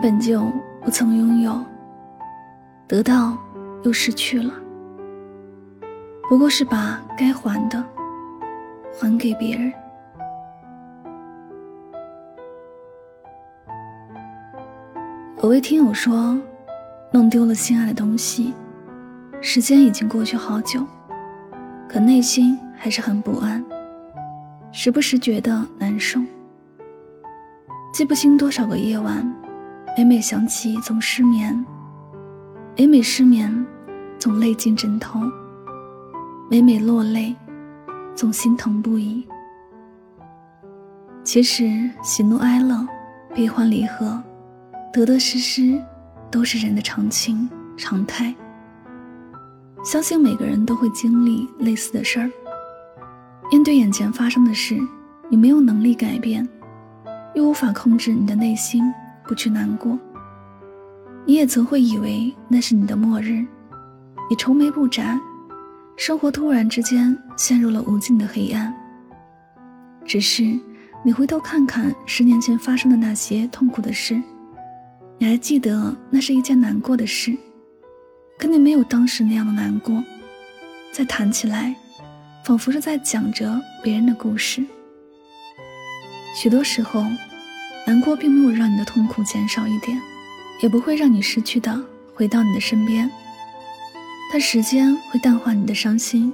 本就不曾拥有，得到又失去了，不过是把该还的还给别人。有位听友说，弄丢了心爱的东西，时间已经过去好久，可内心还是很不安，时不时觉得难受，记不清多少个夜晚。每每想起，总失眠；每每失眠，总泪进枕头；每每落泪，总心疼不已。其实，喜怒哀乐、悲欢离合、得得失失，都是人的常情常态。相信每个人都会经历类似的事儿。面对眼前发生的事，你没有能力改变，又无法控制你的内心。不去难过，你也曾会以为那是你的末日，你愁眉不展，生活突然之间陷入了无尽的黑暗。只是你回头看看十年前发生的那些痛苦的事，你还记得那是一件难过的事，可你没有当时那样的难过。再谈起来，仿佛是在讲着别人的故事。许多时候。难过并没有让你的痛苦减少一点，也不会让你失去的回到你的身边。但时间会淡化你的伤心，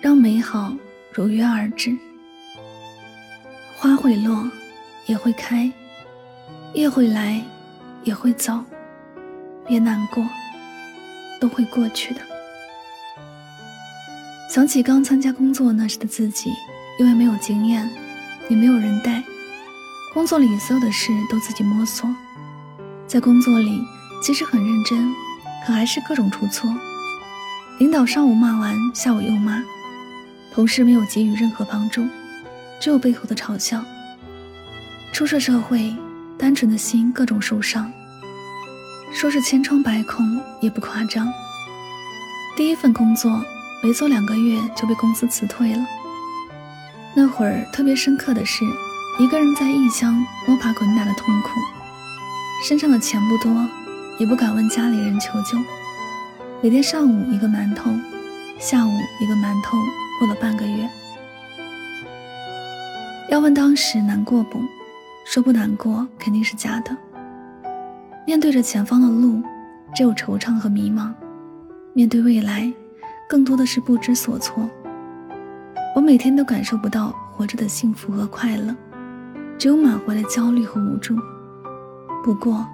让美好如约而至。花会落，也会开；夜会来，也会走。别难过，都会过去的。想起刚参加工作那时的自己，因为没有经验，也没有人带。工作里所有的事都自己摸索，在工作里即使很认真，可还是各种出错。领导上午骂完，下午又骂；同事没有给予任何帮助，只有背后的嘲笑。初涉社会，单纯的心各种受伤，说是千疮百孔也不夸张。第一份工作没做两个月就被公司辞退了，那会儿特别深刻的是。一个人在异乡摸爬滚打的痛苦，身上的钱不多，也不敢问家里人求救。每天上午一个馒头，下午一个馒头，过了半个月。要问当时难过不？说不难过肯定是假的。面对着前方的路，只有惆怅和迷茫；面对未来，更多的是不知所措。我每天都感受不到活着的幸福和快乐。只有满怀的焦虑和无助。不过，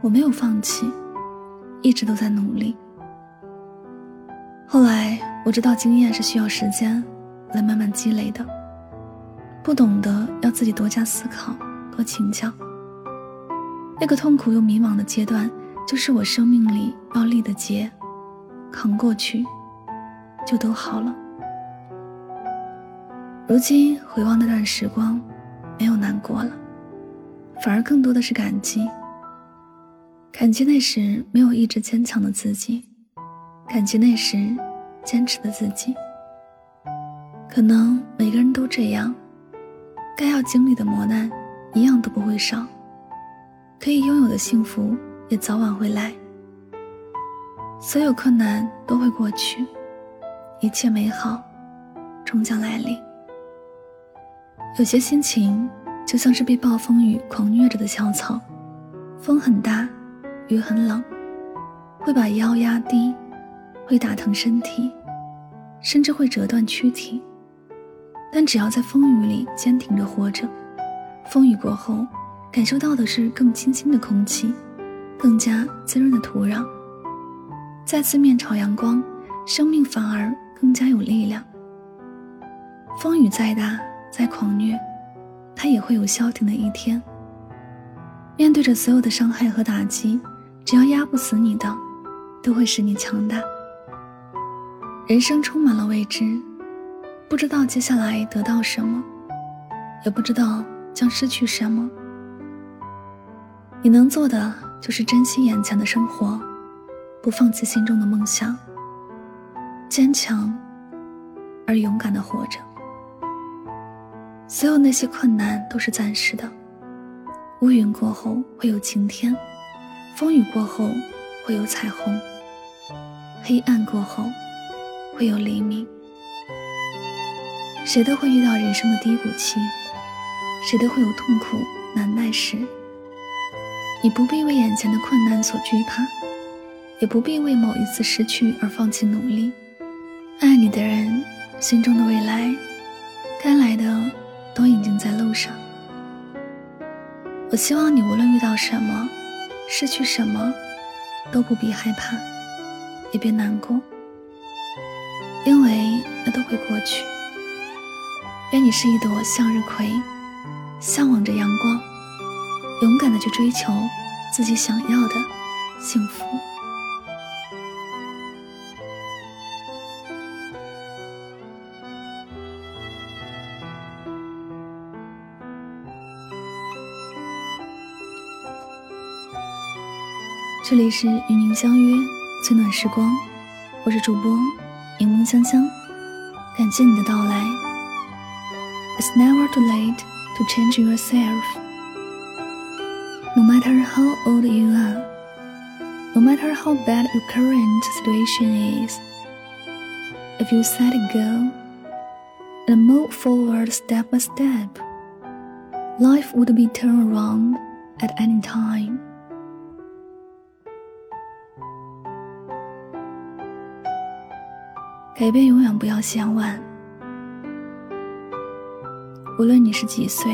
我没有放弃，一直都在努力。后来我知道，经验是需要时间来慢慢积累的。不懂得要自己多加思考，多请教。那个痛苦又迷茫的阶段，就是我生命里要立的劫，扛过去，就都好了。如今回望那段时光。没有难过了，反而更多的是感激。感激那时没有意志坚强的自己，感激那时坚持的自己。可能每个人都这样，该要经历的磨难一样都不会少，可以拥有的幸福也早晚会来。所有困难都会过去，一切美好终将来临。有些心情就像是被暴风雨狂虐着的小草，风很大，雨很冷，会把腰压低，会打疼身体，甚至会折断躯体。但只要在风雨里坚挺着活着，风雨过后，感受到的是更清新的空气，更加滋润的土壤，再次面朝阳光，生命反而更加有力量。风雨再大，再狂虐，它也会有消停的一天。面对着所有的伤害和打击，只要压不死你的，都会使你强大。人生充满了未知，不知道接下来得到什么，也不知道将失去什么。你能做的就是珍惜眼前的生活，不放弃心中的梦想，坚强而勇敢的活着。所有那些困难都是暂时的，乌云过后会有晴天，风雨过后会有彩虹，黑暗过后会有黎明。谁都会遇到人生的低谷期，谁都会有痛苦难耐时。你不必为眼前的困难所惧怕，也不必为某一次失去而放弃努力。爱你的人，心中的未来，该来的。已经在路上。我希望你无论遇到什么，失去什么，都不必害怕，也别难过，因为那都会过去。愿你是一朵向日葵，向往着阳光，勇敢的去追求自己想要的幸福。这里是与您相约最暖时光，我是主播柠檬香香，感谢你的到来。It's never too late to change yourself. No matter how old you are, no matter how bad your current situation is, if you set a goal and move forward step by step, life would be turned around at any time. 改变永远不要嫌晚。无论你是几岁，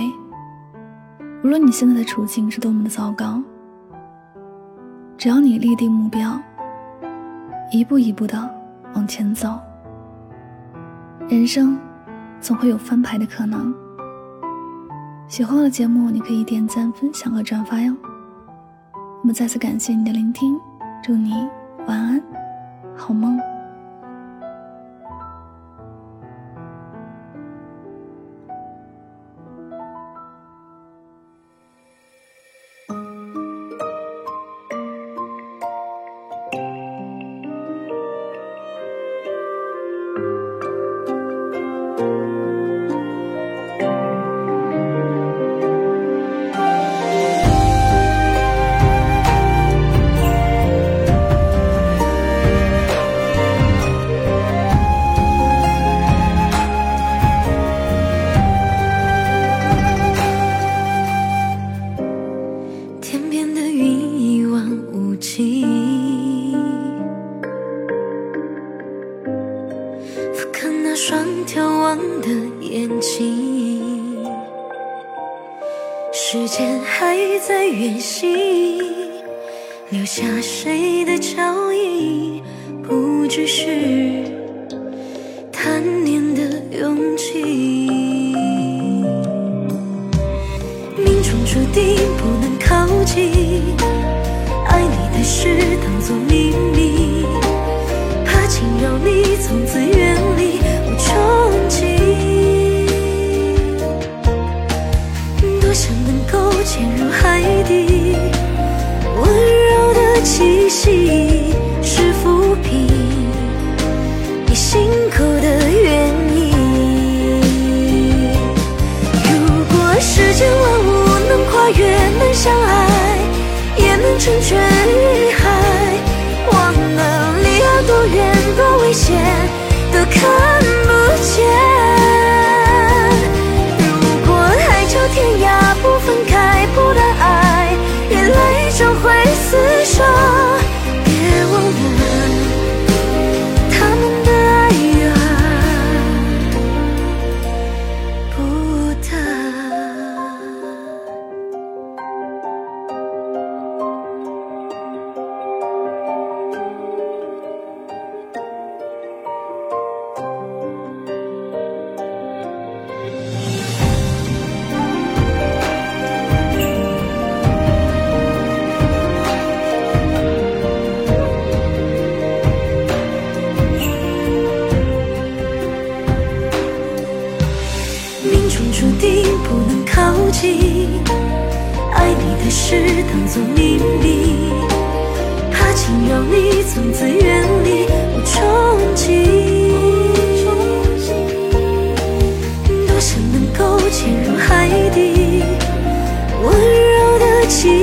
无论你现在的处境是多么的糟糕，只要你立定目标，一步一步的往前走，人生总会有翻牌的可能。喜欢我的节目，你可以点赞、分享和转发哟。我们再次感谢你的聆听，祝你晚安，好梦。只是贪念的勇气。命中注定不能靠近，爱你的事当作秘密，怕惊扰你，从此远离我。憧憬，多想能够潜入海底，温柔的气息是抚平心口的原因。如果世间万物能跨越，能相爱，也能成全记爱你的事当做秘密，怕惊扰你，从此远离。我憧憬多想能够潜入海底，温柔的亲。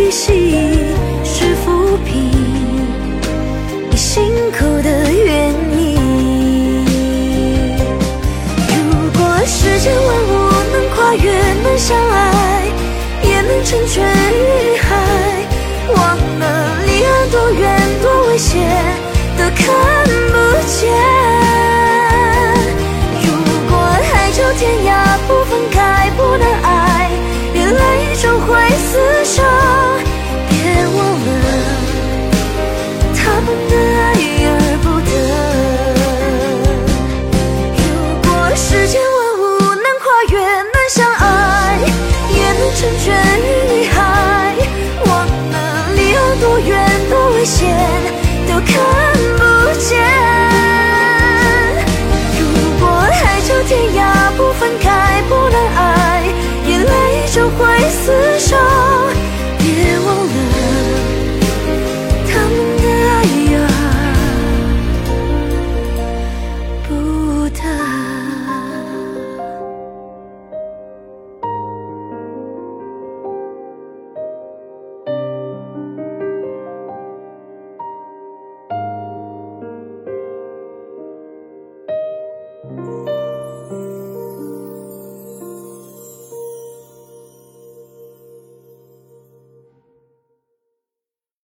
看不见。如果海角天涯不分开，不能爱，眼泪终会厮守。别忘了他们的爱而不得。如果世间万物能跨越，能相爱，也能成全于海，忘了离岸多远多危险，都看。